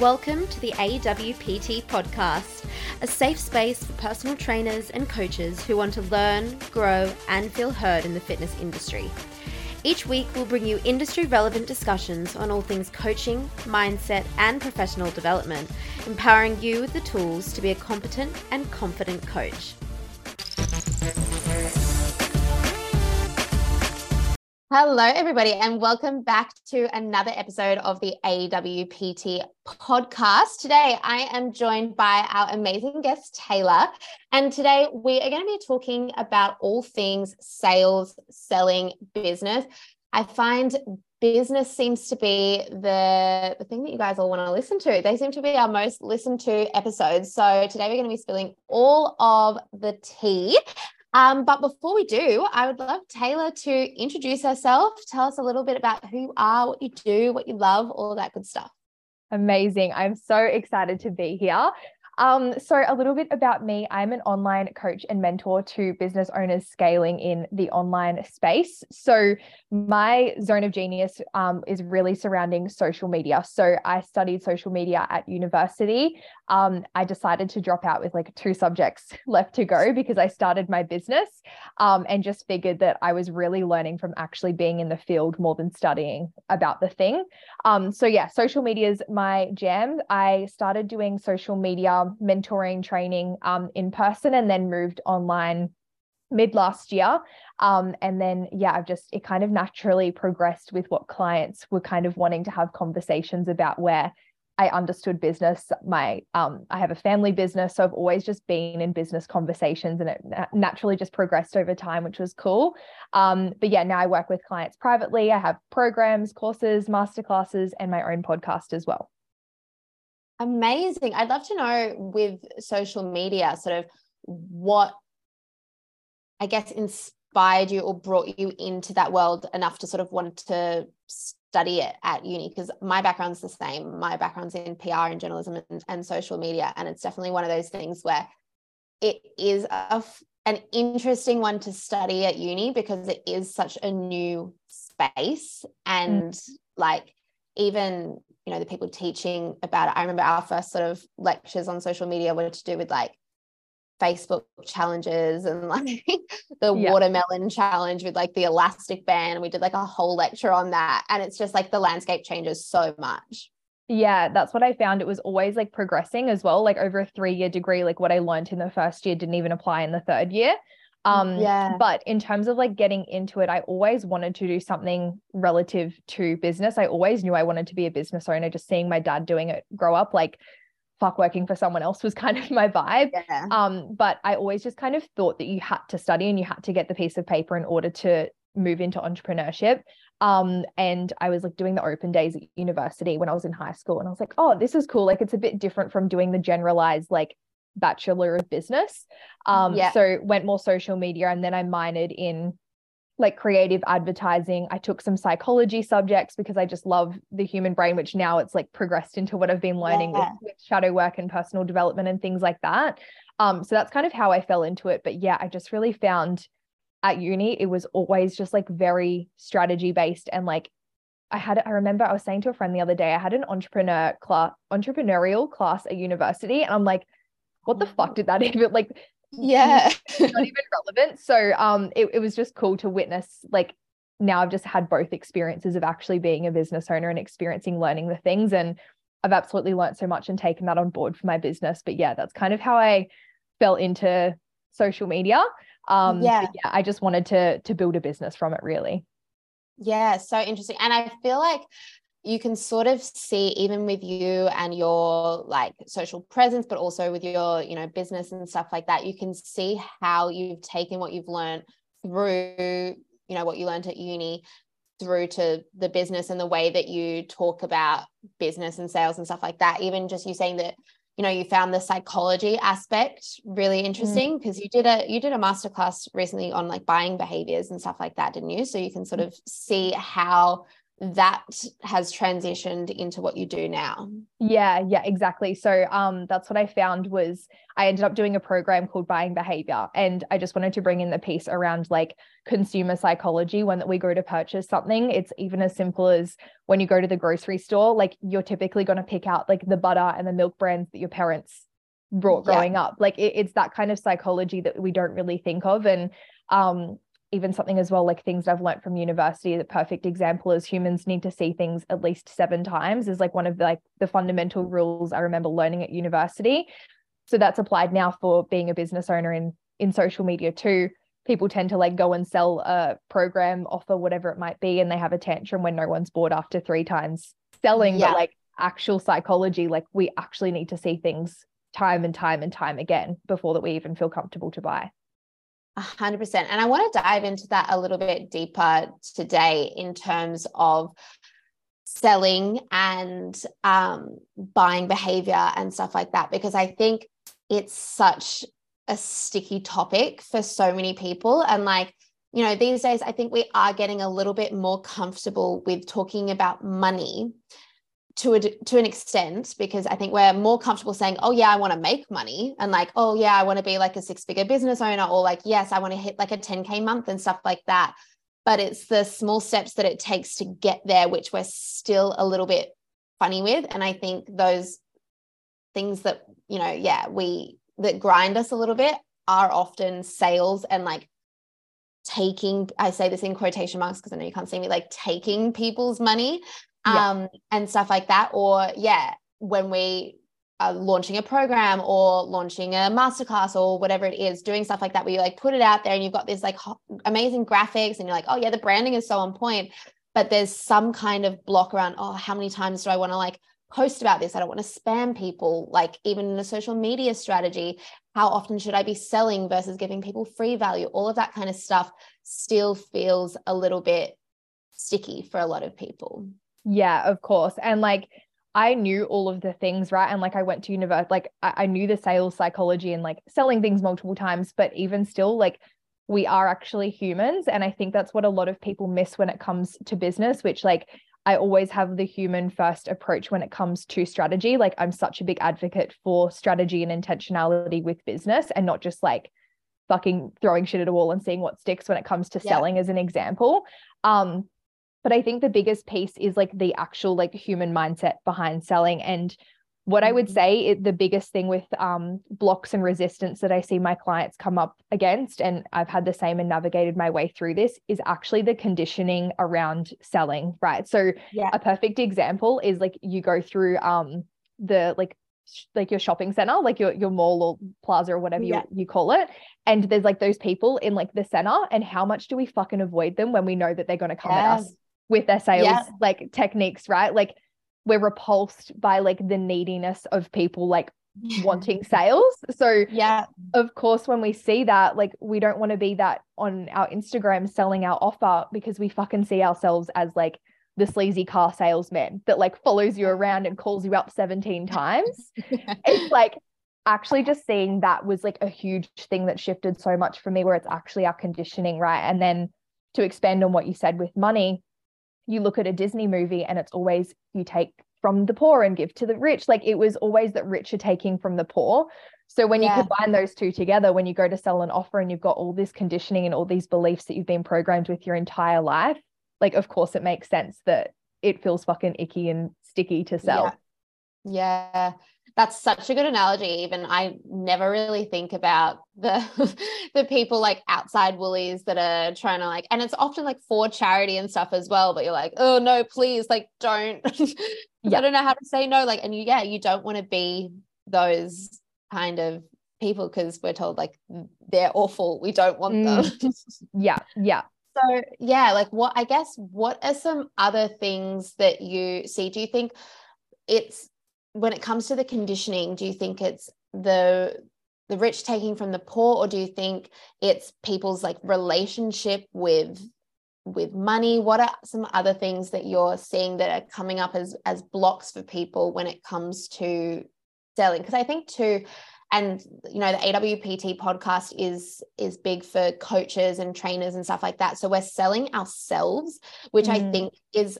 Welcome to the AWPT podcast, a safe space for personal trainers and coaches who want to learn, grow, and feel heard in the fitness industry. Each week, we'll bring you industry relevant discussions on all things coaching, mindset, and professional development, empowering you with the tools to be a competent and confident coach. Hello, everybody, and welcome back to another episode of the AWPT podcast. Today, I am joined by our amazing guest, Taylor. And today, we are going to be talking about all things sales, selling, business. I find business seems to be the, the thing that you guys all want to listen to. They seem to be our most listened to episodes. So today, we're going to be spilling all of the tea. Um, but before we do, I would love Taylor to introduce herself, tell us a little bit about who you are, what you do, what you love, all that good stuff. Amazing. I'm so excited to be here. Um, so, a little bit about me I'm an online coach and mentor to business owners scaling in the online space. So, my zone of genius um, is really surrounding social media. So, I studied social media at university. Um, I decided to drop out with like two subjects left to go because I started my business um, and just figured that I was really learning from actually being in the field more than studying about the thing. Um, so, yeah, social media is my jam. I started doing social media mentoring training um, in person and then moved online mid last year. Um, and then, yeah, I've just, it kind of naturally progressed with what clients were kind of wanting to have conversations about where I understood business. My, um, I have a family business, so I've always just been in business conversations, and it naturally just progressed over time, which was cool. Um, but yeah, now I work with clients privately. I have programs, courses, masterclasses, and my own podcast as well. Amazing. I'd love to know with social media, sort of what I guess inspired you or brought you into that world enough to sort of want to study it at uni because my background's the same my background's in pr and journalism and, and, social media and it's definitely one of those things where it is a, an interesting one to study at uni because it is such a new space and mm. like even you know the people teaching about it i remember our first sort of lectures on social media were to do with like facebook challenges and like the yeah. watermelon challenge with like the elastic band we did like a whole lecture on that and it's just like the landscape changes so much yeah, that's what I found. It was always like progressing as well. Like over a three year degree, like what I learned in the first year didn't even apply in the third year. Um, yeah. But in terms of like getting into it, I always wanted to do something relative to business. I always knew I wanted to be a business owner. Just seeing my dad doing it grow up, like fuck working for someone else was kind of my vibe. Yeah. Um, but I always just kind of thought that you had to study and you had to get the piece of paper in order to move into entrepreneurship. Um, and I was like doing the open days at university when I was in high school, and I was like, oh, this is cool. Like it's a bit different from doing the generalized like bachelor of business. Um, yeah. so went more social media and then I minored in like creative advertising. I took some psychology subjects because I just love the human brain, which now it's like progressed into what I've been learning yeah. with, with, shadow work and personal development and things like that. Um, so that's kind of how I fell into it. But yeah, I just really found at uni, it was always just like very strategy based and like I had I remember I was saying to a friend the other day, I had an entrepreneur class entrepreneurial class at university, and I'm like, what the fuck did that even like yeah. not even relevant? So um it, it was just cool to witness like now I've just had both experiences of actually being a business owner and experiencing learning the things and I've absolutely learned so much and taken that on board for my business. But yeah that's kind of how I fell into social media. Um yeah. yeah I just wanted to to build a business from it really. Yeah so interesting. And I feel like you can sort of see even with you and your like social presence but also with your you know business and stuff like that you can see how you've taken what you've learned through you know what you learned at uni through to the business and the way that you talk about business and sales and stuff like that even just you saying that you know you found the psychology aspect really mm. interesting because mm. you did a you did a masterclass recently on like buying behaviors and stuff like that didn't you so you can sort mm. of see how that has transitioned into what you do now. Yeah yeah exactly. So um that's what i found was i ended up doing a program called buying behavior and i just wanted to bring in the piece around like consumer psychology. When that we go to purchase something it's even as simple as when you go to the grocery store like you're typically going to pick out like the butter and the milk brands that your parents brought growing yeah. up. Like it, it's that kind of psychology that we don't really think of. And um even something as well like things that I've learned from university. The perfect example is humans need to see things at least seven times is like one of the, like the fundamental rules I remember learning at university. So that's applied now for being a business owner in in social media too. People tend to like go and sell a program, offer whatever it might be, and they have a tantrum when no one's bought after three times selling. Yeah. But like actual psychology, like we actually need to see things time and time and time again before that we even feel comfortable to buy. A hundred percent. And I want to dive into that a little bit deeper today in terms of selling and um, buying behavior and stuff like that, because I think it's such a sticky topic for so many people. And like, you know, these days, I think we are getting a little bit more comfortable with talking about money to a to an extent because I think we're more comfortable saying, "Oh yeah, I want to make money," and like, "Oh yeah, I want to be like a six figure business owner," or like, "Yes, I want to hit like a 10k month and stuff like that." But it's the small steps that it takes to get there, which we're still a little bit funny with, and I think those things that you know, yeah, we that grind us a little bit are often sales and like taking i say this in quotation marks because i know you can't see me like taking people's money um, yeah. and stuff like that. Or, yeah, when we are launching a program or launching a masterclass or whatever it is, doing stuff like that, where you like put it out there and you've got this like amazing graphics and you're like, oh, yeah, the branding is so on point. But there's some kind of block around, oh, how many times do I want to like post about this? I don't want to spam people, like even in a social media strategy. How often should I be selling versus giving people free value? All of that kind of stuff still feels a little bit sticky for a lot of people. Yeah, of course. And like I knew all of the things, right? And like I went to university, like I, I knew the sales psychology and like selling things multiple times, but even still, like we are actually humans. And I think that's what a lot of people miss when it comes to business, which like I always have the human first approach when it comes to strategy. Like I'm such a big advocate for strategy and intentionality with business and not just like fucking throwing shit at a wall and seeing what sticks when it comes to yeah. selling as an example. Um, but i think the biggest piece is like the actual like human mindset behind selling and what i would mm-hmm. say is the biggest thing with um, blocks and resistance that i see my clients come up against and i've had the same and navigated my way through this is actually the conditioning around selling right so yeah. a perfect example is like you go through um the like like your shopping center, like your your mall or plaza or whatever yeah. you, you call it. And there's like those people in like the center. And how much do we fucking avoid them when we know that they're going to come at us with their sales yeah. like techniques, right? Like we're repulsed by like the neediness of people like wanting sales. So yeah, of course, when we see that, like we don't want to be that on our Instagram selling our offer because we fucking see ourselves as like the sleazy car salesman that like follows you around and calls you up 17 times. it's like actually just seeing that was like a huge thing that shifted so much for me where it's actually our conditioning, right? And then to expand on what you said with money, you look at a Disney movie and it's always you take from the poor and give to the rich. Like it was always that rich are taking from the poor. So when yeah. you combine those two together, when you go to sell an offer and you've got all this conditioning and all these beliefs that you've been programmed with your entire life, like of course it makes sense that it feels fucking icky and sticky to sell. Yeah. yeah that's such a good analogy even i never really think about the the people like outside woolies that are trying to like and it's often like for charity and stuff as well but you're like oh no please like don't yeah. i don't know how to say no like and you yeah you don't want to be those kind of people because we're told like they're awful we don't want mm. them yeah yeah so yeah like what i guess what are some other things that you see do you think it's when it comes to the conditioning, do you think it's the the rich taking from the poor, or do you think it's people's like relationship with with money? What are some other things that you're seeing that are coming up as as blocks for people when it comes to selling? Because I think too, and you know the AWPT podcast is is big for coaches and trainers and stuff like that. So we're selling ourselves, which mm. I think is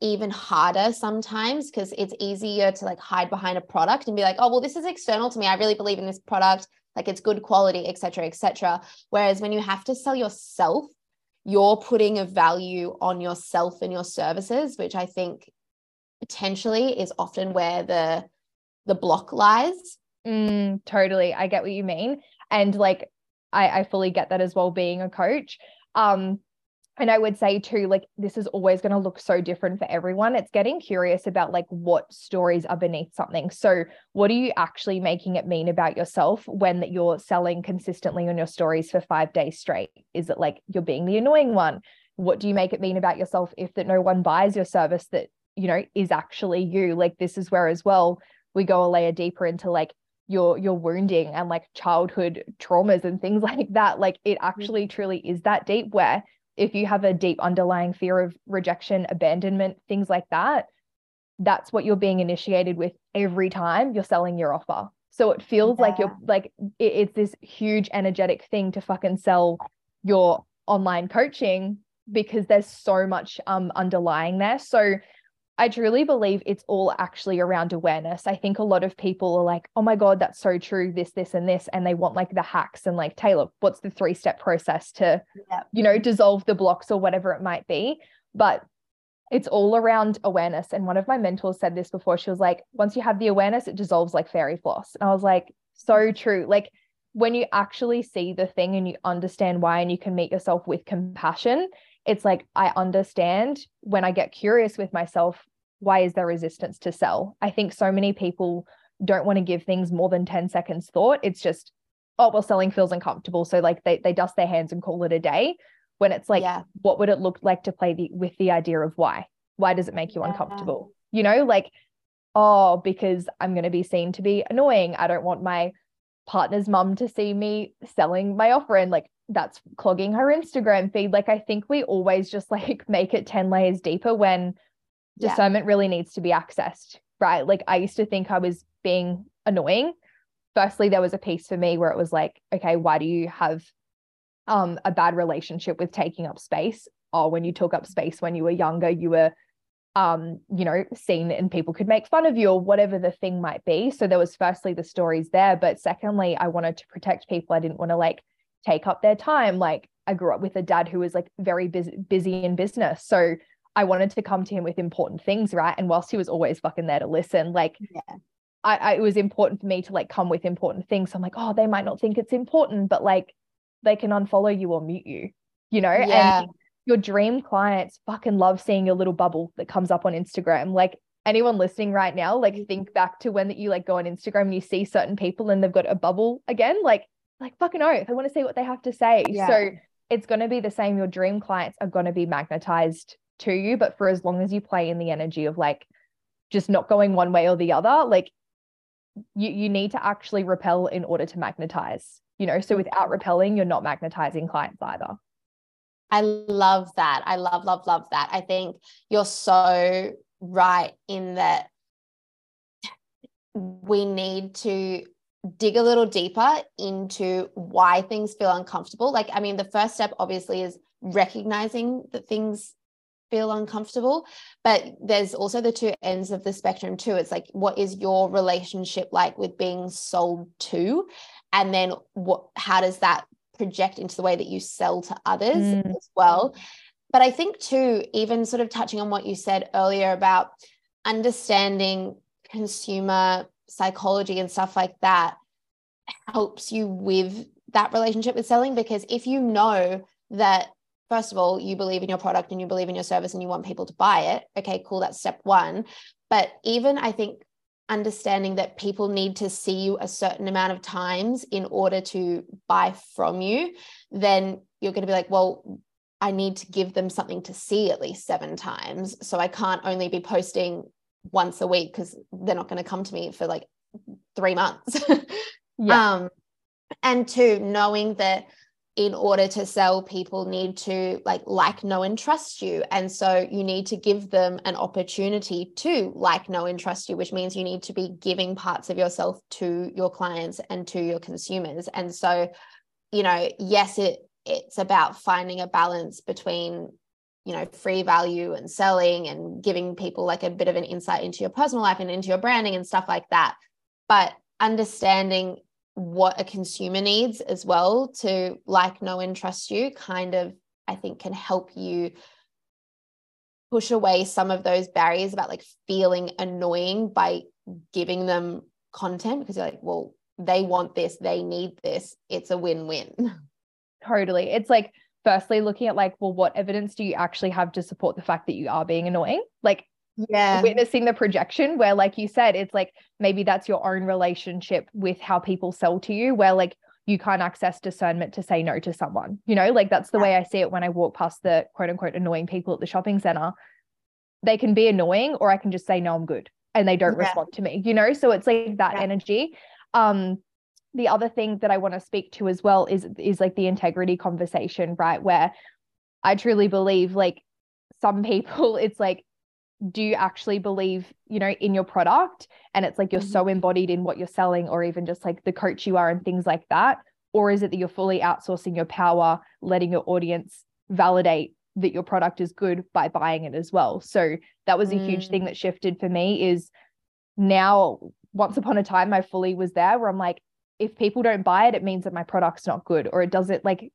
even harder sometimes because it's easier to like hide behind a product and be like, oh, well, this is external to me. I really believe in this product, like it's good quality, etc., etc. Whereas when you have to sell yourself, you're putting a value on yourself and your services, which I think potentially is often where the the block lies. Mm, totally. I get what you mean. And like I, I fully get that as well being a coach. Um, and I would say too, like this is always going to look so different for everyone. It's getting curious about like what stories are beneath something. So, what are you actually making it mean about yourself when that you're selling consistently on your stories for five days straight? Is it like you're being the annoying one? What do you make it mean about yourself if that no one buys your service that you know is actually you? Like this is where as well we go a layer deeper into like your your wounding and like childhood traumas and things like that like it mm. actually truly is that deep where if you have a deep underlying fear of rejection abandonment things like that that's what you're being initiated with every time you're selling your offer so it feels yeah. like you're like it, it's this huge energetic thing to fucking sell your online coaching because there's so much um underlying there so I truly believe it's all actually around awareness. I think a lot of people are like, oh my God, that's so true, this, this, and this. And they want like the hacks and like, Taylor, what's the three step process to, yeah. you know, dissolve the blocks or whatever it might be. But it's all around awareness. And one of my mentors said this before. She was like, once you have the awareness, it dissolves like fairy floss. And I was like, so true. Like when you actually see the thing and you understand why and you can meet yourself with compassion, it's like I understand when I get curious with myself why is there resistance to sell? I think so many people don't want to give things more than 10 seconds thought. It's just, oh, well, selling feels uncomfortable. So like they, they dust their hands and call it a day. When it's like, yeah. what would it look like to play the, with the idea of why? Why does it make you yeah. uncomfortable? You know, like, oh, because I'm going to be seen to be annoying. I don't want my partner's mum to see me selling my offer and like that's clogging her Instagram feed. Like I think we always just like make it 10 layers deeper when discernment yeah. really needs to be accessed, right? Like I used to think I was being annoying. Firstly, there was a piece for me where it was like, okay, why do you have um a bad relationship with taking up space? Or oh, when you took up space when you were younger, you were um, you know, seen and people could make fun of you or whatever the thing might be. So there was firstly the stories there, but secondly, I wanted to protect people. I didn't want to like take up their time. Like I grew up with a dad who was like very busy, busy in business. So I wanted to come to him with important things, right? And whilst he was always fucking there to listen, like yeah. I, I it was important for me to like come with important things. So I'm like, oh, they might not think it's important, but like they can unfollow you or mute you, you know? Yeah. And your dream clients fucking love seeing your little bubble that comes up on Instagram. Like anyone listening right now, like mm-hmm. think back to when that you like go on Instagram and you see certain people and they've got a bubble again, like like fucking oath. I want to see what they have to say. Yeah. So it's going to be the same. Your dream clients are going to be magnetized to you but for as long as you play in the energy of like just not going one way or the other like you you need to actually repel in order to magnetize you know? So without repelling you're not magnetizing clients either. I love that. I love love love that. I think you're so right in that we need to dig a little deeper into why things feel uncomfortable. Like i mean the first step obviously is recognizing that things feel uncomfortable but there's also the two ends of the spectrum too. It's like what is your relationship like with being sold to? And then what how does that project into the way that you sell to others mm. as well? But i think too even sort of touching on what you said earlier about understanding consumer psychology and stuff like that helps you with that relationship with selling because if you know that first of all, you believe in your product and you believe in your service and you want people to buy it. Okay, cool. That's step one. But even I think understanding that people need to see you a certain amount of times in order to buy from you, then you're going to be like, well, I need to give them something to see at least seven times. So I can't only be posting once a week because they're not going to come to me for like three months. yeah. Um, and two, knowing that in order to sell people need to like like know and trust you. And so you need to give them an opportunity to like know and trust you which means you need to be giving parts of yourself to your clients and to your consumers. And so you know yes it it's about finding a balance between you know free value and selling and giving people like a bit of an insight into your personal life and into your branding and stuff like that. But understanding what a consumer needs as well to like know and trust you kind of i think can help you push away some of those barriers about like feeling annoying by giving them content because you're like well they want this they need this. It's a win-win. Totally. It's like firstly looking at like well what evidence do you actually have to support the fact that you are being annoying? Like yeah witnessing the projection where like you said it's like maybe that's your own relationship with how people sell to you where like you can't access discernment to say no to someone you know like that's the yeah. way i see it when i walk past the quote unquote annoying people at the shopping center they can be annoying or i can just say no i'm good and they don't yeah. respond to me you know so it's like that yeah. energy um the other thing that I want to speak to as well is is like the integrity conversation, right? Where I truly believe like some people it's like do you actually believe, you know, in your product and it's like you're mm-hmm. so embodied in what you're selling or even just like the coach you are and things like that or is it that you're fully outsourcing your power, letting your audience validate that your product is good by buying it as well. So that was a mm. huge thing mm. that shifted for me is now once upon a time I fully was there where I'm like if people don't buy it, it means that my product's not good or it doesn't like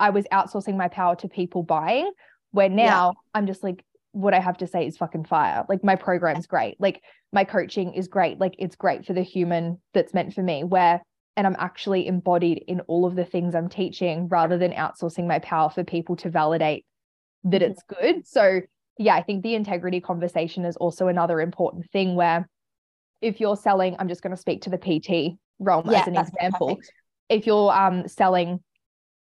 I was outsourcing my power to people buying. Where now yeah. I'm just like, what I have to say is fucking fire. Like my program's great. Like my coaching is great. Like it's great for the human that's meant for me. Where and I'm actually embodied in all of the things I'm teaching rather than outsourcing my power for people to validate that it's good. So yeah, I think the integrity conversation is also another important thing where if you're selling, I'm just going to speak to the PT realm yeah, as an example. Perfect. If you're um selling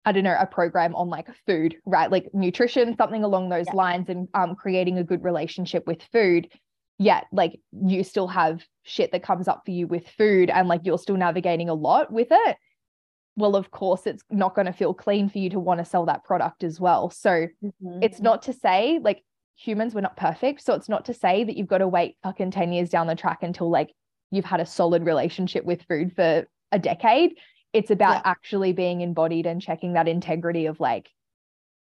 I don't know, a program on like food, right? Like nutrition, something along those yeah. lines, and um, creating a good relationship with food. Yet, like you still have shit that comes up for you with food, and like you're still navigating a lot with it. Well, of course, it's not going to feel clean for you to want to sell that product as well. So, mm-hmm. it's not to say like humans, we're not perfect. So, it's not to say that you've got to wait fucking 10 years down the track until like you've had a solid relationship with food for a decade. It's about yeah. actually being embodied and checking that integrity of like,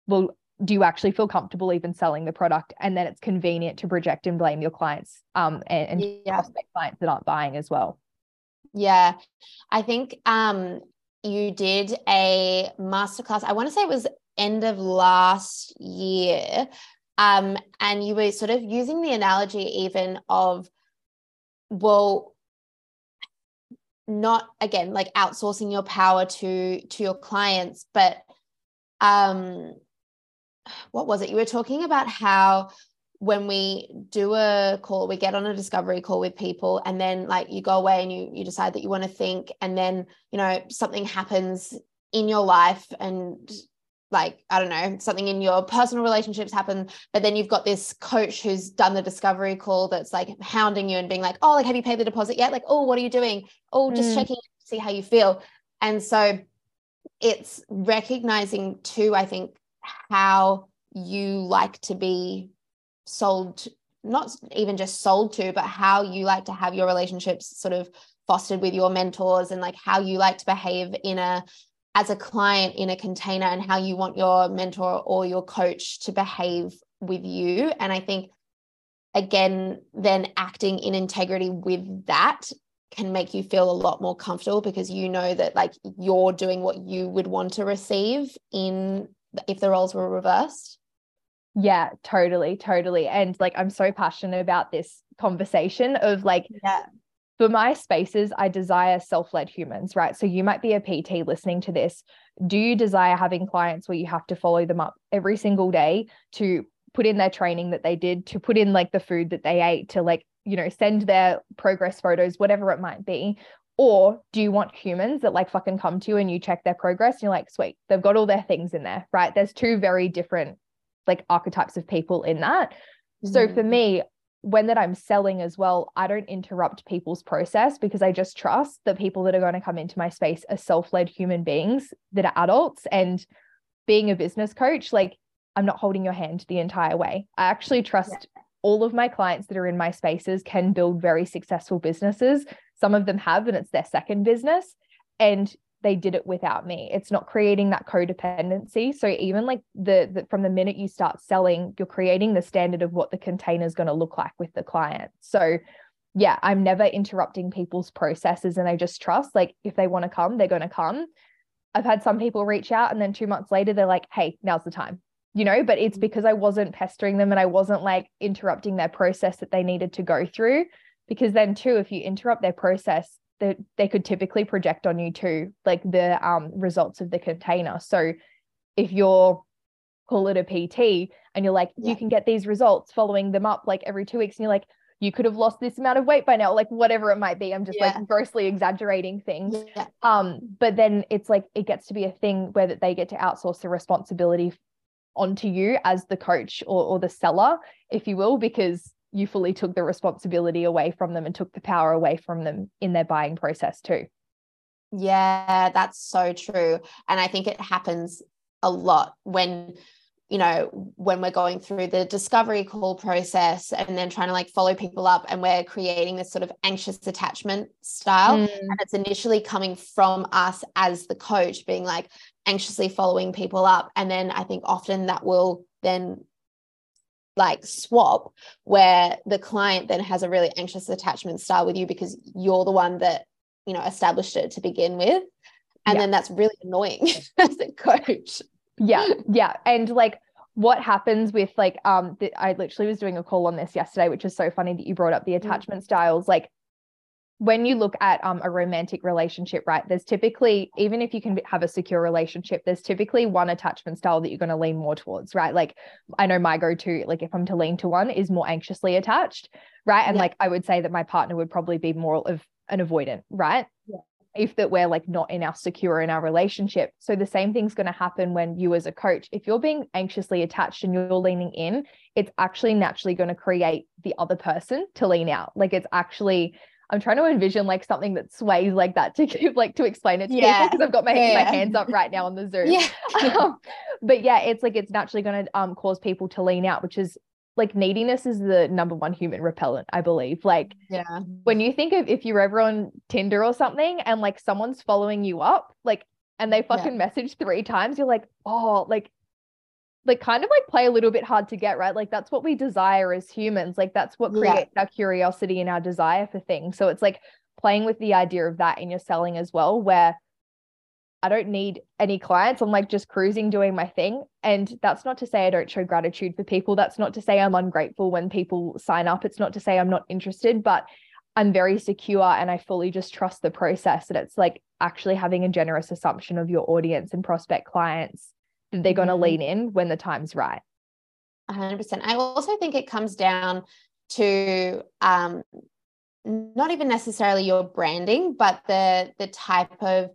well, do you actually feel comfortable even selling the product? And then it's convenient to project and blame your clients um, and, and yeah. prospect clients that aren't buying as well. Yeah. I think um, you did a masterclass. I want to say it was end of last year. Um, and you were sort of using the analogy even of well not again like outsourcing your power to to your clients but um what was it? You were talking about how when we do a call we get on a discovery call with people and then like you go away and you you decide that you want to think and then you know something happens in your life and like i don't know something in your personal relationships happen but then you've got this coach who's done the discovery call that's like hounding you and being like oh like have you paid the deposit yet? Like oh what are you doing? Oh just mm. checking to see how you feel. And so it's recognizing too i think how you like to be sold not even just sold to but how you like to have your relationships sort of fostered with your mentors and like how you like to behave in a as a client in a container and how you want your mentor or your coach to behave with you. And I think, again, then acting in integrity with that can make you feel a lot more comfortable because you know that like you're doing what you would want to receive in if the roles were reversed. Yeah, totally, totally. And like I'm so passionate about this conversation of like yeah for my spaces, I desire self led humans, right? So you might be a PT listening to this. Do you desire having clients where you have to follow them up every single day to put in their training that they did, to put in like the food that they ate, to like, you know, send their progress photos, whatever it might be? Or do you want humans that like fucking come to you and you check their progress and you're like, sweet, they've got all their things in there, right? There's two very different like archetypes of people in that. Mm-hmm. So for me, when that I'm selling as well, I don't interrupt people's process because I just trust the people that are going to come into my space are self-led human beings that are adults and being a business coach like I'm not holding your hand the entire way. I actually trust yeah. all of my clients that are in my spaces can build very successful businesses. Some of them have and it's their second business and they did it without me. It's not creating that codependency. So even like the, the from the minute you start selling you're creating the standard of what the container is going to look like with the client. So yeah i'm never interrupting people's processes and i just trust like if they want to come they're going to come. I've had some people reach out and then 2 months later they're like hey now's the time you know? But it's mm-hmm. because i wasn't pestering them and i wasn't like interrupting their process that they needed to go through. Because then too if you interrupt their process that they could typically project on you too like the um, results of the container so if you're call it a pt and you're like yeah. you can get these results following them up like every two weeks and you're like you could have lost this amount of weight by now like whatever it might be i'm just yeah. like grossly exaggerating things yeah. um but then it's like it gets to be a thing where that they get to outsource the responsibility onto you as the coach or, or the seller if you will because you fully took the responsibility away from them and took the power away from them in their buying process too. Yeah, that's so true. And I think it happens a lot when you know when we're going through the discovery call process and then trying to like follow people up and we're creating this sort of anxious attachment style mm. and it's initially coming from us as the coach being like anxiously following people up and then i think often that will then like swap where the client then has a really anxious attachment style with you because you're the one that you know established it to begin with and yeah. then that's really annoying as a coach yeah yeah and like what happens with like um the, i literally was doing a call on this yesterday which is so funny that you brought up the mm. attachment mm. styles like when you look at um, a romantic relationship, right, there's typically, even if you can have a secure relationship, there's typically one attachment style that you're going to lean more towards, right? Like, I know my go to, like, if I'm to lean to one, is more anxiously attached, right? And yeah. like, I would say that my partner would probably be more of an avoidant, right? Yeah. If that we're like not in our secure in our relationship. So the same thing's going to happen when you, as a coach, if you're being anxiously attached and you're leaning in, it's actually naturally going to create the other person to lean out. Like, it's actually, I'm trying to envision like something that sways like that to give like to explain it to yeah. people because I've got my, yeah. my hands up right now on the Zoom. Yeah. Um, but yeah, it's like it's naturally going to um cause people to lean out, which is like neediness is the number one human repellent, I believe. Like yeah, when you think of if you're ever on Tinder or something and like someone's following you up, like and they fucking yeah. message three times, you're like, oh, like like kind of like play a little bit hard to get right like that's what we desire as humans like that's what creates yeah. our curiosity and our desire for things so it's like playing with the idea of that in your selling as well where I don't need any clients. I'm like just cruising doing my thing. And that's not to say I don't show gratitude for people. That's not to say I'm ungrateful when people sign up. It's not to say I'm not interested, but I'm very secure and I fully just trust the process. And it's like actually having a generous assumption of your audience and prospect clients they're going to mm-hmm. lean in when the time's right? 100% i also think it comes down to um, not even necessarily your branding but the the type of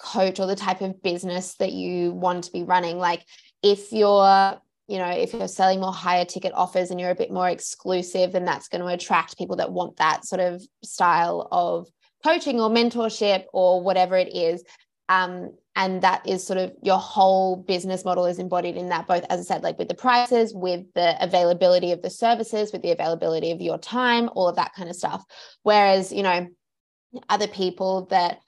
coach or the type of business that you want to be running. Like if you're you know if you're selling more higher ticket offers and you're a bit more exclusive then that's going to attract people that want that sort of style of coaching or mentorship or whatever it is. Um, and that is sort of your whole business model is embodied in that both as i said like with the prices with the availability of the services with the availability of your time all of that kind of stuff. Whereas you know other people that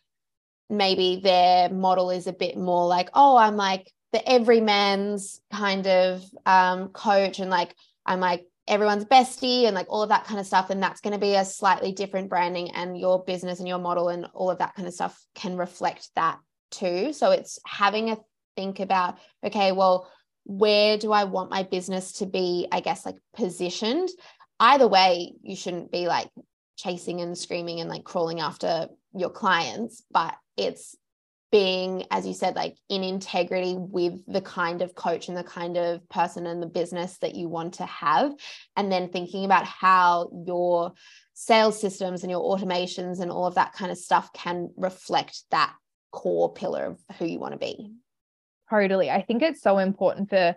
maybe their model is a bit more like oh i'm like the everyman's kind of um, coach and like i'm like everyone's bestie and like all of that kind of stuff and that's going to be a slightly different branding and your business and your model and all of that kind of stuff can reflect that too. So it's having a think about, okay, well, where do I want my business to be, I guess, like positioned? Either way, you shouldn't be like chasing and screaming and like crawling after your clients, but it's being, as you said, like in integrity with the kind of coach and the kind of person and the business that you want to have. And then thinking about how your sales systems and your automations and all of that kind of stuff can reflect that core pillar of who you want to be. Totally. I think it's so important for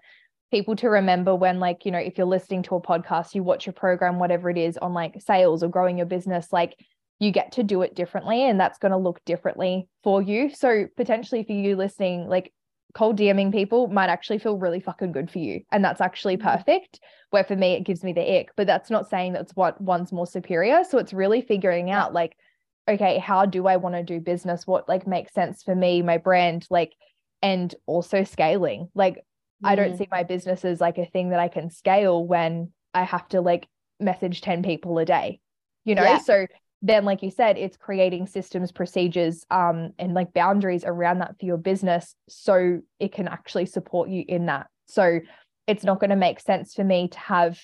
people to remember when like you know if you're listening to a podcast you watch a program whatever it is on like sales or growing your business like you get to do it differently and that's going to look differently for you so potentially for you listening like cold DMing people might actually feel really fucking good for you and that's actually mm-hmm. perfect where for me it gives me the ick but that's not saying that's what one's more superior so it's really figuring out like okay, how do I want to do business? What like makes sense for me, my brand, like, and also scaling. Like, mm. I don't mm. see my business as like a thing that I can scale when I have to like message 10 people a day, you know? Yeah. So then, like you said, it's creating systems, procedures, um, and like boundaries around that for your business so it can actually support you in that. So it's not going to make sense for me to have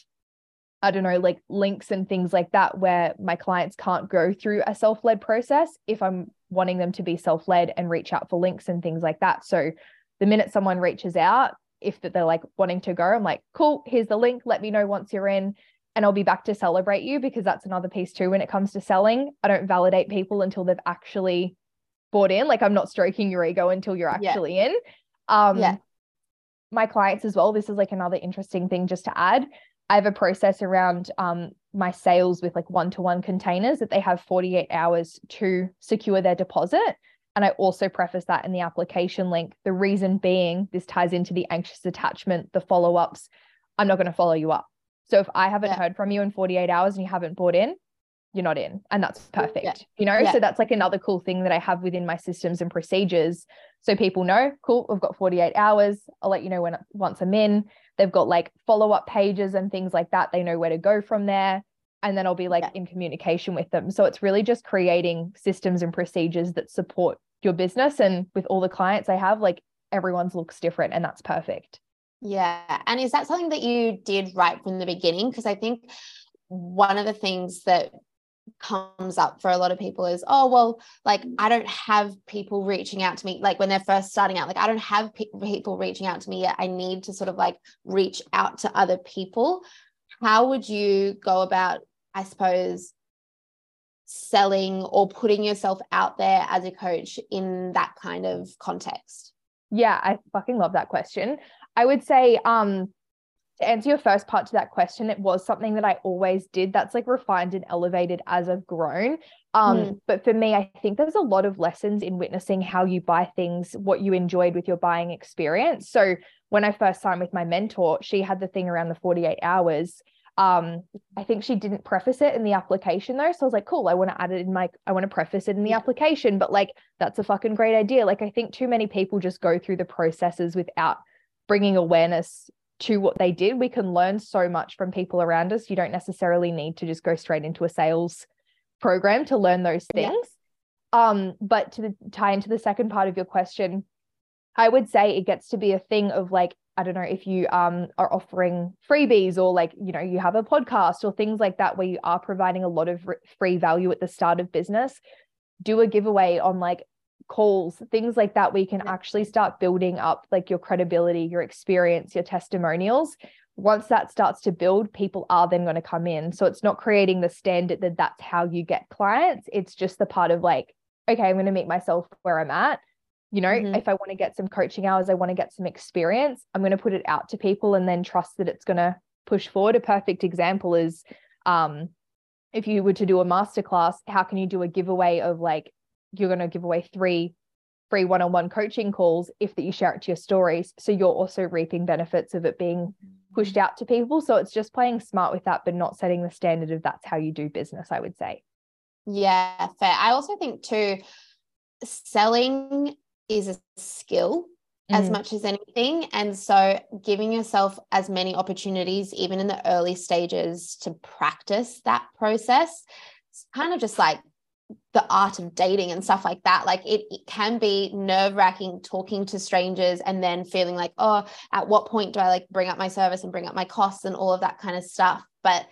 I don't know, like links and things like that, where my clients can't go through a self led process if I'm wanting them to be self led and reach out for links and things like that. So the minute someone reaches out, if that they're like wanting to go, I'm like, cool, here's the link. Let me know once you're in, and I'll be back to celebrate you because that's another piece too when it comes to selling. I don't validate people until they've actually bought in. Like I'm not stroking your ego until you're actually yeah. in. Um, yeah. My clients as well. This is like another interesting thing just to add I have a process around um, my sales with like one to one containers that they have 48 hours to secure their deposit. And I also preface that in the application link. The reason being, this ties into the anxious attachment, the follow ups. I'm not going to follow you up. So if I haven't yeah. heard from you in 48 hours and you haven't bought in, you're not in. And that's perfect. Yeah. You know, yeah. so that's like another cool thing that I have within my systems and procedures. So people know, cool, we've got 48 hours. I'll let you know when once I'm in. They've got like follow up pages and things like that. They know where to go from there. And then I'll be like yeah. in communication with them. So it's really just creating systems and procedures that support your business. And with all the clients I have, like everyone's looks different and that's perfect. Yeah. And is that something that you did right from the beginning? Because I think one of the things that comes up for a lot of people is oh well like i don't have people reaching out to me like when they're first starting out like i don't have pe- people reaching out to me yet. I need to sort of like reach out to other people. How would you go about i suppose selling or putting yourself out there as a coach in that kind of context? Yeah i fucking love that question. I would say um to answer your first part to that question, it was something that I always did. That's like refined and elevated as I've grown. Um, mm. But for me, I think there's a lot of lessons in witnessing how you buy things, what you enjoyed with your buying experience. So when I first signed with my mentor, she had the thing around the 48 hours. Um, I think she didn't preface it in the application though. So I was like, cool, I want to add it in my, I want to preface it in the application. But like, that's a fucking great idea. Like, I think too many people just go through the processes without bringing awareness to what they did. We can learn so much from people around us. You don't necessarily need to just go straight into a sales program to learn those things. Yeah. Um, but to the, tie into the second part of your question, I would say it gets to be a thing of like, I don't know if you um are offering freebies or like, you know, you have a podcast or things like that where you are providing a lot of free value at the start of business. Do a giveaway on like calls, things like that, where you can actually start building up like your credibility, your experience, your testimonials. Once that starts to build, people are then going to come in. So it's not creating the standard that that's how you get clients. It's just the part of like, okay, I'm going to meet myself where I'm at. You know, mm-hmm. if I want to get some coaching hours, I want to get some experience, I'm going to put it out to people and then trust that it's going to push forward. A perfect example is um, if you were to do a masterclass, how can you do a giveaway of like you're going to give away three free one-on-one coaching calls if that you share it to your stories. So you're also reaping benefits of it being pushed out to people. So it's just playing smart with that but not setting the standard of that's how you do business i would say. Yeah fair. I also think too selling is a skill mm. as much as anything. And so giving yourself as many opportunities even in the early stages to practice that process it's kind of just like the art of dating and stuff like that like it, it can be nerve wracking talking to strangers and then feeling like oh at what point do i like bring up my service and bring up my costs and all of that kind of stuff? But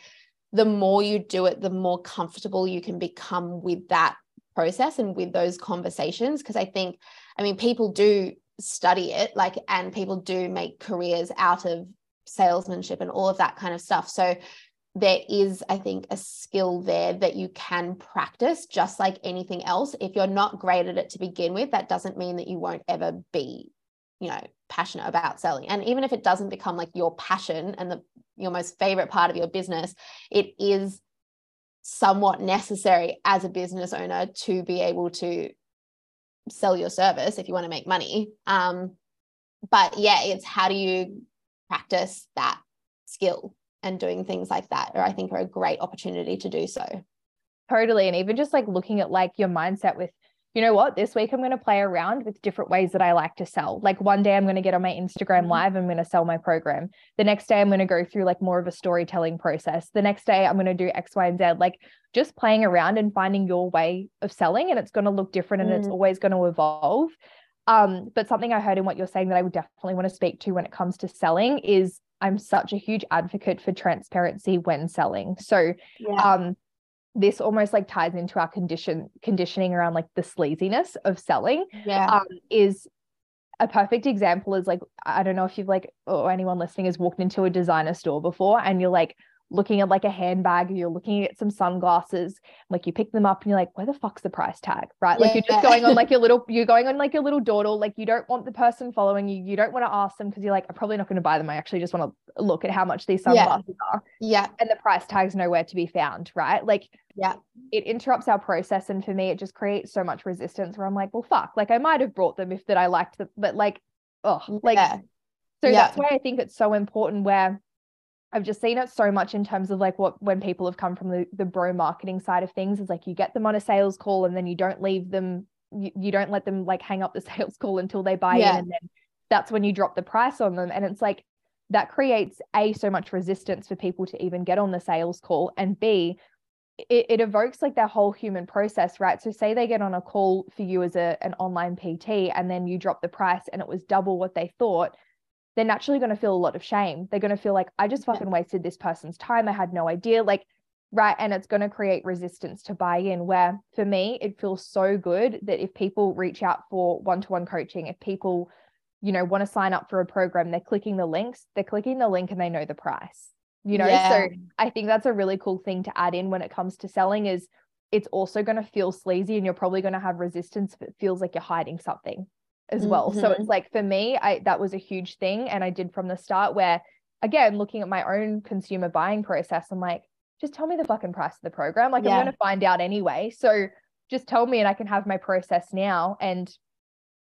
the more you do it the more comfortable you can become with that process and with those conversations because i think i mean people do study it like and people do make careers out of salesmanship and all of that kind of stuff. So there is, I think, a skill there that you can practice just like anything else. If you're not great at it to begin with, that doesn't mean that you won't ever be, you know, passionate about selling. And even if it doesn't become like your passion and the your most favorite part of your business, it is somewhat necessary as a business owner to be able to sell your service if you want to make money. Um, but yeah, it's how do you practice that skill and doing things like that or I think are a great opportunity to do so. Totally. And even just like looking at like your mindset with you know what, this week I'm going to play around with different ways that I like to sell. Like one day I'm going to get on my Instagram mm-hmm. live, I'm going to sell my program. The next day I'm going to go through like more of a storytelling process. The next day I'm going to do X, Y, and Z. Like just playing around and finding your way of selling, and it's going to look different and mm. it's always going to evolve. Um, but something I heard in what you're saying that I would definitely want to speak to when it comes to selling is I'm such a huge advocate for transparency when selling. So yeah. um this almost like ties into our condition conditioning around like the sleaziness of selling yeah um, is a perfect example is like i don't know if you've like or anyone listening has walked into a designer store before and you're like looking at like a handbag, you're looking at some sunglasses, like you pick them up and you're like, where the fuck's the price tag? Right. Like you're just going on like your little, you're going on like your little dawdle. Like you don't want the person following you. You don't want to ask them because you're like, I'm probably not going to buy them. I actually just want to look at how much these sunglasses yeah. are. Yeah. And the price tag's nowhere to be found. Right. Like, yeah, it interrupts our process. And for me, it just creates so much resistance where I'm like, well, fuck, like I might have brought them if that I liked them, but like, oh, like, yeah. so that's why I think it's so important where I've just seen it so much in terms of like what when people have come from the, the bro marketing side of things is like you get them on a sales call and then you don't leave them you, you don't let them like hang up the sales call until they buy yeah. in and then that's when you drop the price on them and it's like that creates a so much resistance for people to even get on the sales call and b it, it evokes like their whole human process right so say they get on a call for you as a an online pt and then you drop the price and it was double what they thought they're naturally going to feel a lot of shame. They're going to feel like, I just fucking wasted this person's time. I had no idea. Like, right. And it's going to create resistance to buy in. Where for me, it feels so good that if people reach out for one to one coaching, if people, you know, want to sign up for a program, they're clicking the links, they're clicking the link and they know the price, you know? Yeah. So I think that's a really cool thing to add in when it comes to selling is it's also going to feel sleazy and you're probably going to have resistance if it feels like you're hiding something as well. Mm-hmm. So it's mm-hmm. like for me, I that was a huge thing. And I did from the start where again, looking at my own consumer buying process, I'm like, just tell me the fucking price of the program. Like yeah. I'm gonna find out anyway. So just tell me and I can have my process now. And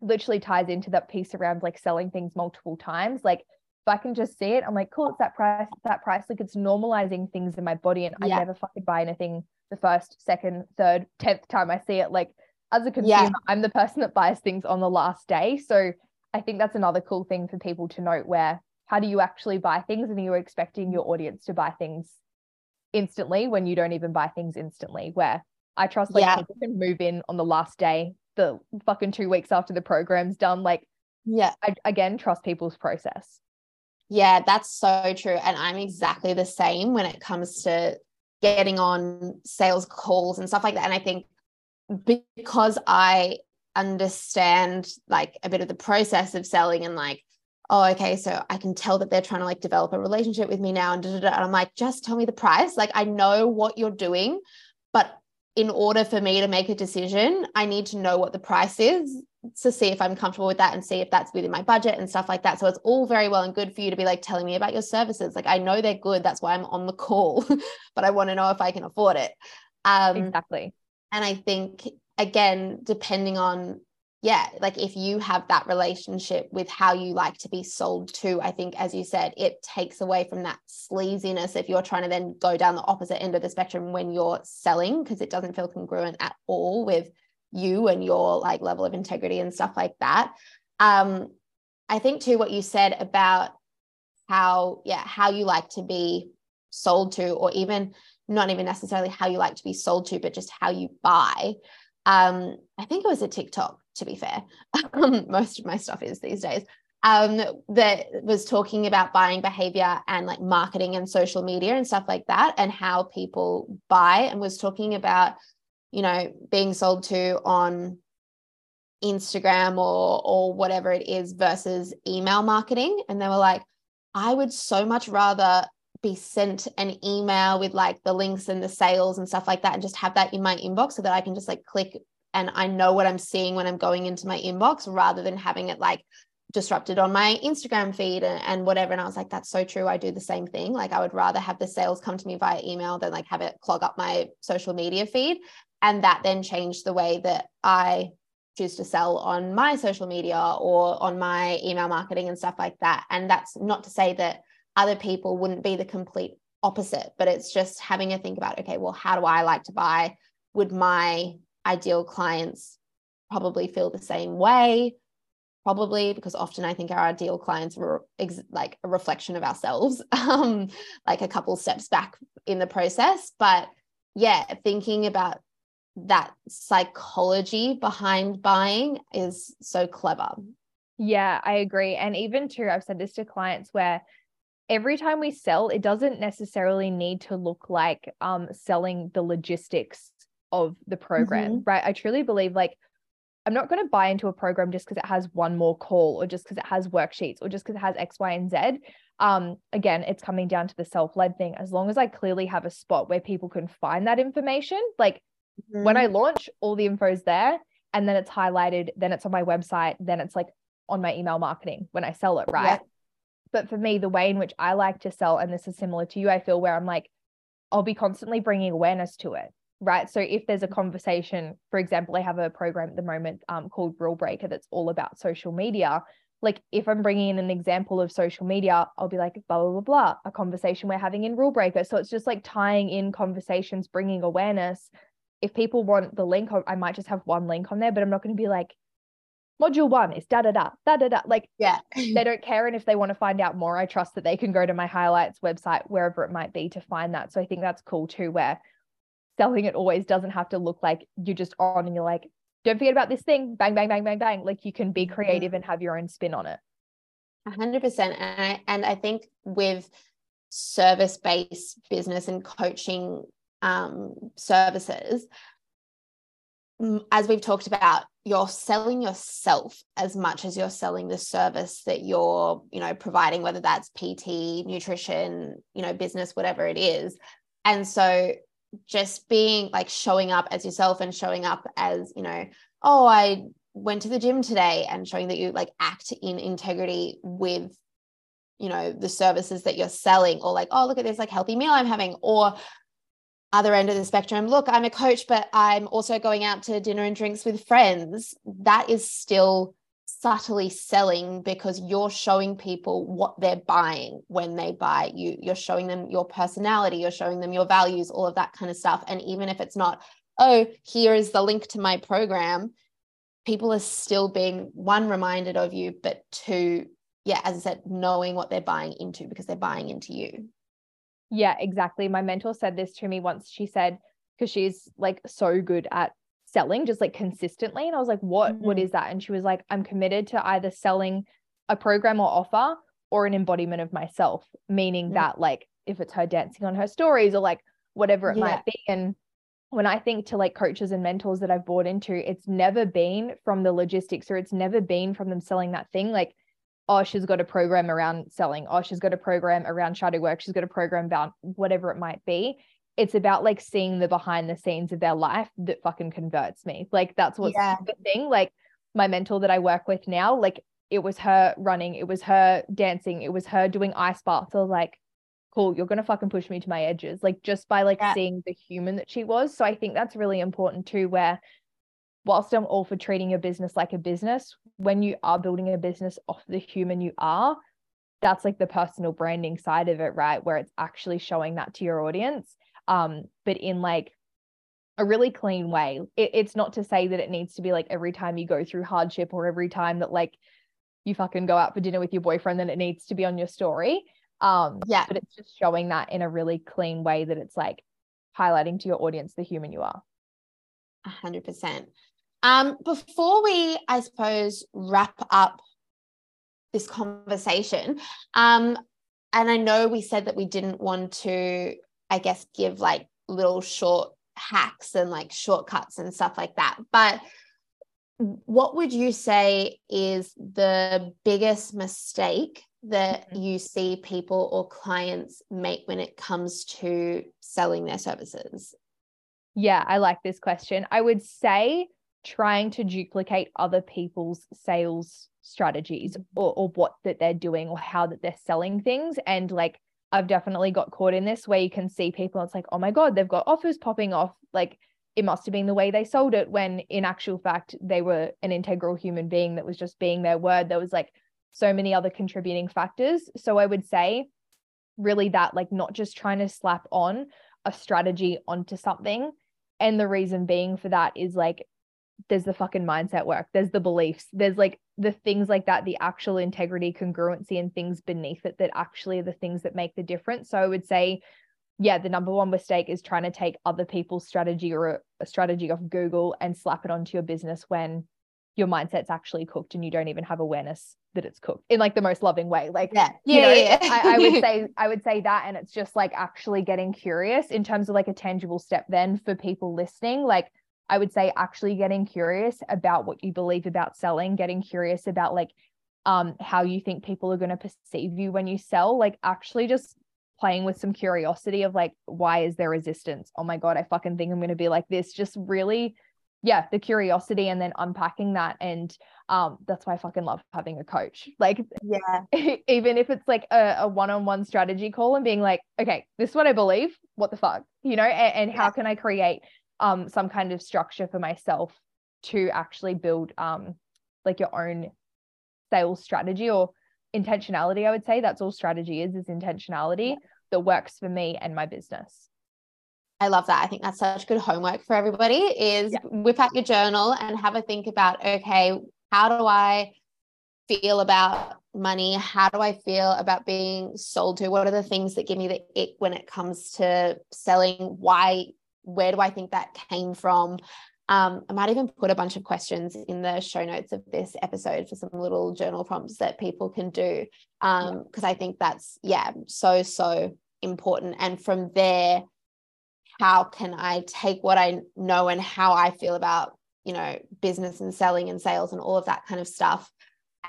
literally ties into that piece around like selling things multiple times. Like if I can just see it, I'm like, cool, it's that price, it's that price. Like it's normalizing things in my body. And yeah. I never fucking buy anything the first, second, third, tenth time I see it. Like as a consumer, yeah. I'm the person that buys things on the last day. So I think that's another cool thing for people to note where how do you actually buy things and you're expecting your audience to buy things instantly when you don't even buy things instantly? Where I trust like yeah. people can move in on the last day, the fucking two weeks after the program's done. Like, yeah, I again trust people's process. Yeah, that's so true. And I'm exactly the same when it comes to getting on sales calls and stuff like that. And I think because I understand like a bit of the process of selling and like, oh, okay, so I can tell that they're trying to like develop a relationship with me now. And, and I'm like, just tell me the price. Like, I know what you're doing, but in order for me to make a decision, I need to know what the price is to see if I'm comfortable with that and see if that's within my budget and stuff like that. So it's all very well and good for you to be like telling me about your services. Like I know they're good. That's why I'm on the call, but I want to know if I can afford it. Um, exactly. And I think, again, depending on, yeah, like if you have that relationship with how you like to be sold to, I think, as you said, it takes away from that sleaziness if you're trying to then go down the opposite end of the spectrum when you're selling, because it doesn't feel congruent at all with you and your like level of integrity and stuff like that. Um, I think too what you said about how, yeah, how you like to be sold to, or even not even necessarily how you like to be sold to, but just how you buy. Um, I think it was a TikTok, to be fair. Most of my stuff is these days. Um, that was talking about buying behavior and like marketing and social media and stuff like that, and how people buy, and was talking about, you know, being sold to on Instagram or or whatever it is versus email marketing. And they were like, I would so much rather be sent an email with like the links and the sales and stuff like that and just have that in my inbox so that I can just like click and I know what I'm seeing when I'm going into my inbox rather than having it like disrupted on my Instagram feed and, and, whatever. And I was like, that's so true. I do the same thing. Like I would rather have the sales come to me via email than like have it clog up my social media feed. And that then changed the way that I choose to sell on my social media or on my email marketing and stuff like that. And that's not to say that other people wouldn't be the complete opposite, but it's just having a think about, okay, well, how do I like to buy? Would my ideal clients probably feel the same way? Probably because often I think our ideal clients were ex- like a reflection of ourselves, um, like a couple steps back in the process. But yeah, thinking about that psychology behind buying is so clever. Yeah, I agree. And even too, I've said this to clients where every time we sell, it doesn't necessarily need to look like um selling the logistics of the program, mm-hmm. right? I truly believe like I'm not going to buy into a program just because it has one more call or just because it has worksheets or just because it has X, Y, and Z. Um, again, it's coming down to the self-led thing. As long as I clearly have a spot where people can find that information, like mm-hmm. when I launch, all the info is there and then it's highlighted, then it's on my website, then it's like on my email marketing when I sell it, right? Yeah. But for me, the way in which I like to sell, and this is similar to you, I feel where I'm like, I'll be constantly bringing awareness to it, right? So if there's a conversation, for example, I have a program at the moment um, called Rule Breaker that's all about social media. Like if I'm bringing in an example of social media, I'll be like, blah, blah, blah, blah, a conversation we're having in Rule Breaker. So it's just like tying in conversations, bringing awareness. If people want the link, I might just have one link on there, but I'm not going to be like, module one is da da da da da da. Like, yeah, they don't care. And if they want to find out more, I trust that they can go to my highlights website, wherever it might be, to find that. So I think that's cool too, where selling it always doesn't have to look like you're just on and you're like, don't forget about this thing, bang, bang, bang, bang, bang. Like you can be creative and have your own spin on it. A hundred percent. And I and I think with service-based business and coaching um, services, as we've talked about, you're selling yourself as much as you're selling the service that you're, you know, providing, whether that's PT, nutrition, you know, business, whatever it is. And so just being like showing up as yourself and showing up as, you know, oh, I went to the gym today and showing that you like act in integrity with you know the services that you're selling or like oh look at this like healthy meal i'm having or other end of the spectrum. Look i'm a coach but i'm also going out to dinner and drinks with friends. That is still subtly selling because you're showing people what they're buying when they buy you. You're showing them your personality you're showing them your values all of that kind of stuff. And even if it's not oh here is the link to my program people are still being one reminded of you but two yeah as i said knowing what they're buying into because they're buying into you yeah, exactly. My mentor said this to me once. She said, because she's like so good at selling just like consistently. And I was like, what, mm-hmm. what is that? And she was like, I'm committed to either selling a program or offer or an embodiment of myself, meaning mm-hmm. that like if it's her dancing on her stories or like whatever it yeah. might be. And when I think to like coaches and mentors that I've bought into, it's never been from the logistics or it's never been from them selling that thing. Like oh, she's got a program around selling, oh, she's got a program around shadow work, she's got a program about whatever it might be. It's about like seeing the behind the scenes of their life that fucking converts me. Like that's what's yeah. the thing. Like my mentor that I work with now, like it was her running, it was her dancing, it was her doing ice baths. I was like, cool, you're gonna fucking push me to my edges. Like just by like yeah. seeing the human that she was. So I think that's really important too, where whilst I'm all for treating your business like a business, when you are building a business off the human you are, that's like the personal branding side of it, right? Where it's actually showing that to your audience. Um, but in like a really clean way. It, it's not to say that it needs to be like every time you go through hardship or every time that like you fucking go out for dinner with your boyfriend, then it needs to be on your story. Um, yeah. But it's just showing that in a really clean way that it's like highlighting to your audience the human you are. A hundred percent. Um, before we, I suppose, wrap up this conversation, um, and I know we said that we didn't want to, I guess, give like little short hacks and like shortcuts and stuff like that, but what would you say is the biggest mistake that mm-hmm. you see people or clients make when it comes to selling their services? Yeah, I like this question. I would say trying to duplicate other people's sales strategies mm-hmm. or, or what that they're doing or how that they're selling things. And like I've definitely got caught in this where you can see people it's like oh my god they've got offers popping off. Like it must have been the way they sold it when in actual fact they were an integral human being that was just being their word. There was like so many other contributing factors. So I would say really that like not just trying to slap on a strategy onto something. And the reason being for that is like there's the fucking mindset work? There's the beliefs there's like the things like that the actual integrity congruency and things beneath it that actually are the things that make the difference? So i would say yeah the number one mistake is trying to take other people's strategy or a, strategy off google and slap it onto your business when your mindset's actually cooked and you don't even have awareness that it's cooked in like the most loving way. Like yeah. yeah, know, yeah. I, I, would say i would say that and it's just like actually getting curious in terms of like a tangible step then for people listening. Like i would say actually getting curious about what you believe about selling getting curious about like um how you think people are going to perceive you when you sell like actually just playing with some curiosity of like why is there resistance oh my god i fucking think i'm going to be like this just really yeah, the curiosity and then unpacking that. And um, that's why I fucking love having a coach. Like, yeah, even if it's like a, a one-on-one strategy call and being like, okay, this is what I believe. What the fuck, you know? And, and yeah. how can I create um some kind of structure for myself to actually build um like your own sales strategy or intentionality? I would say that's all strategy is is intentionality yeah. that works for me and my business. I love that. I think that's such good homework for everybody is yeah. whip out your journal and have a think about, okay, how do I feel about money? How do I feel about being sold to? What are the things that give me the ick when it comes to selling? Why, where do I think that came from? Um, I might even put a bunch of questions in the show notes of this episode for some little journal prompts that people can do. Um, because I think that's, yeah, so, so important. And from there, how can I take what I know and how I feel about, you know, business and selling and sales and all of that kind of stuff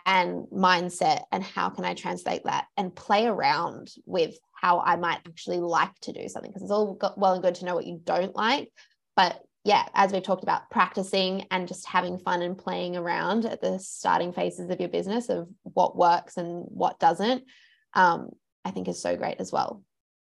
and mindset and how can I translate that and play around with how I might actually like to do something because it's all well and good to know what you don't like. But yeah as we've talked about practicing and just having fun and playing around at the starting phases of your business of what works and what doesn't um, I think is so great as well.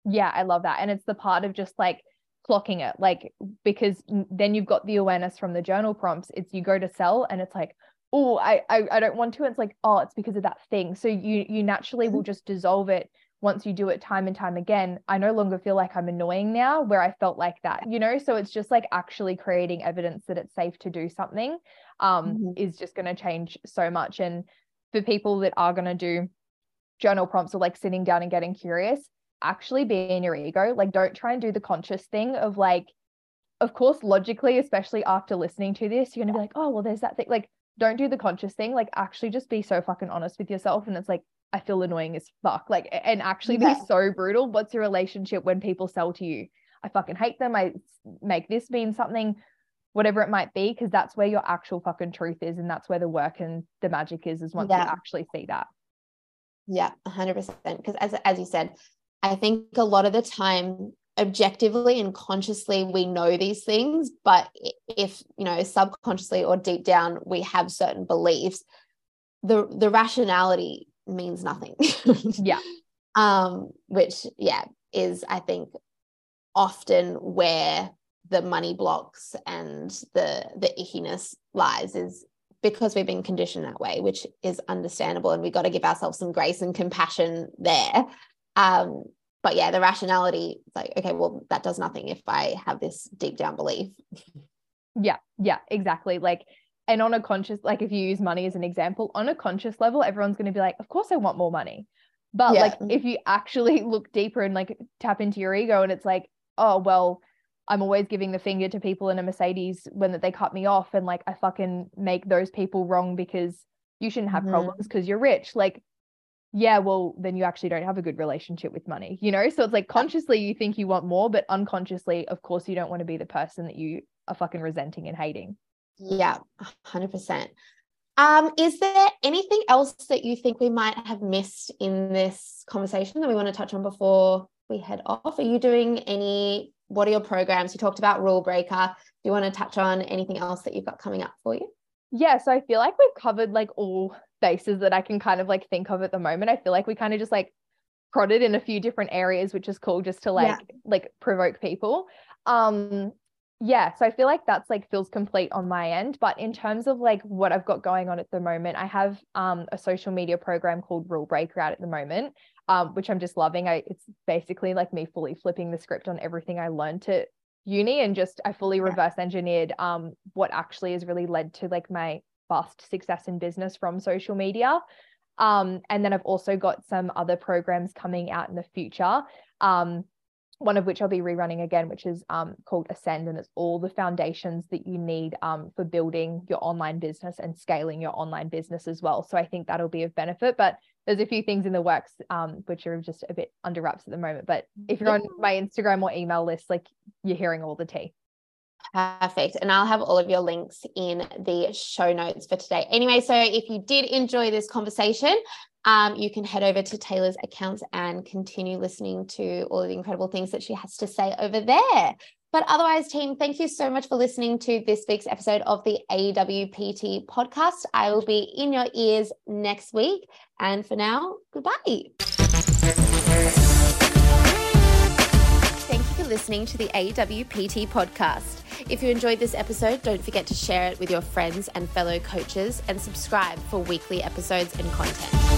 Yeah I love that. And it's the part of just like clocking it like because then you've got the awareness from the journal prompts. It's you go to sell and it's like oh I, I i don't want to it's like oh it's because of that thing so you you naturally will mm-hmm. just dissolve it once you do it time and time again i no longer feel like i'm annoying now where i felt like that you know so it's just like actually creating evidence that it's safe to do something um mm-hmm. is just going to change so much and for people that are going to do journal prompts or like sitting down and getting curious actually be in your ego. Like, don't try and do the conscious thing of like, of course, logically, especially after listening to this, you're gonna be like, oh, well, there's that thing. Like, don't do the conscious thing. Like, actually just be so fucking honest with yourself. And it's like, I feel annoying as fuck. Like, and actually yeah. be so brutal. What's your relationship when people sell to you? I fucking hate them. I make this mean something, whatever it might be, because that's where your actual fucking truth is. And that's where the work and the magic is, is once yeah. you actually see that. Yeah, 100%. Because as, as you said, I think a lot of the time, objectively and consciously, we know these things, but if, you know, subconsciously or deep down, we have certain beliefs, the, the rationality means nothing. yeah. Um, which, yeah, is, I think, often where the money blocks and the the ickiness lies is because we've been conditioned that way which is understandable and we've got to give ourselves some grace and compassion there um, but yeah, the rationality, it's like, okay, well, that does nothing if I have this deep down belief. Yeah, yeah, exactly. Like, and on a conscious, like if you use money as an example, on a conscious level, everyone's going to be like, of course I want more money. But yeah. like if you actually look deeper and like tap into your ego and it's like, oh, well, I'm always giving the finger to people in a Mercedes when they cut me off and like I fucking make those people wrong because you shouldn't have mm-hmm. problems because you're rich. Like yeah, well, then you actually don't have a good relationship with money, you know? So it's like consciously you think you want more, but unconsciously, of course, you don't want to be the person that you are fucking resenting and hating. Yeah, 100%. Um, is there anything else that you think we might have missed in this conversation that we want to touch on before we head off? Are you doing any, what are your programs? You talked about Rule Breaker. Do you want to touch on anything else that you've got coming up for you? Yeah, so I feel like we've covered like all spaces that I can kind of like think of at the moment. I feel like we kind of just like prodded in a few different areas, which is cool just to like yeah. like provoke people. Um yeah, so I feel like that's like feels complete on my end. But in terms of like what I've got going on at the moment, I have um a social media program called Rule Breaker out at the moment. um, which I'm just loving. I it's basically like me fully flipping the script on everything I learned at uni and just I fully reverse engineered um what actually has really led to like my fast success in business from social media. Um, and then I've also got some other programs coming out in the future. Um, one of which I'll be rerunning again, which is um, called Ascend, and it's all the foundations that you need um, for building your online business and scaling your online business as well. So I think that'll be of benefit. But there's a few things in the works um, which are just a bit under wraps at the moment. But if you're on my Instagram or email list, like you're hearing all the tea. Perfect. And I'll have all of your links in the show notes for today. Anyway, so if you did enjoy this conversation, um, you can head over to Taylor's accounts and continue listening to all of the incredible things that she has to say over there. But otherwise, team, thank you so much for listening to this week's episode of the AWPT podcast. I will be in your ears next week. And for now, goodbye. Thank you for listening to the AWPT podcast. If you enjoyed this episode, don't forget to share it with your friends and fellow coaches and subscribe for weekly episodes and content.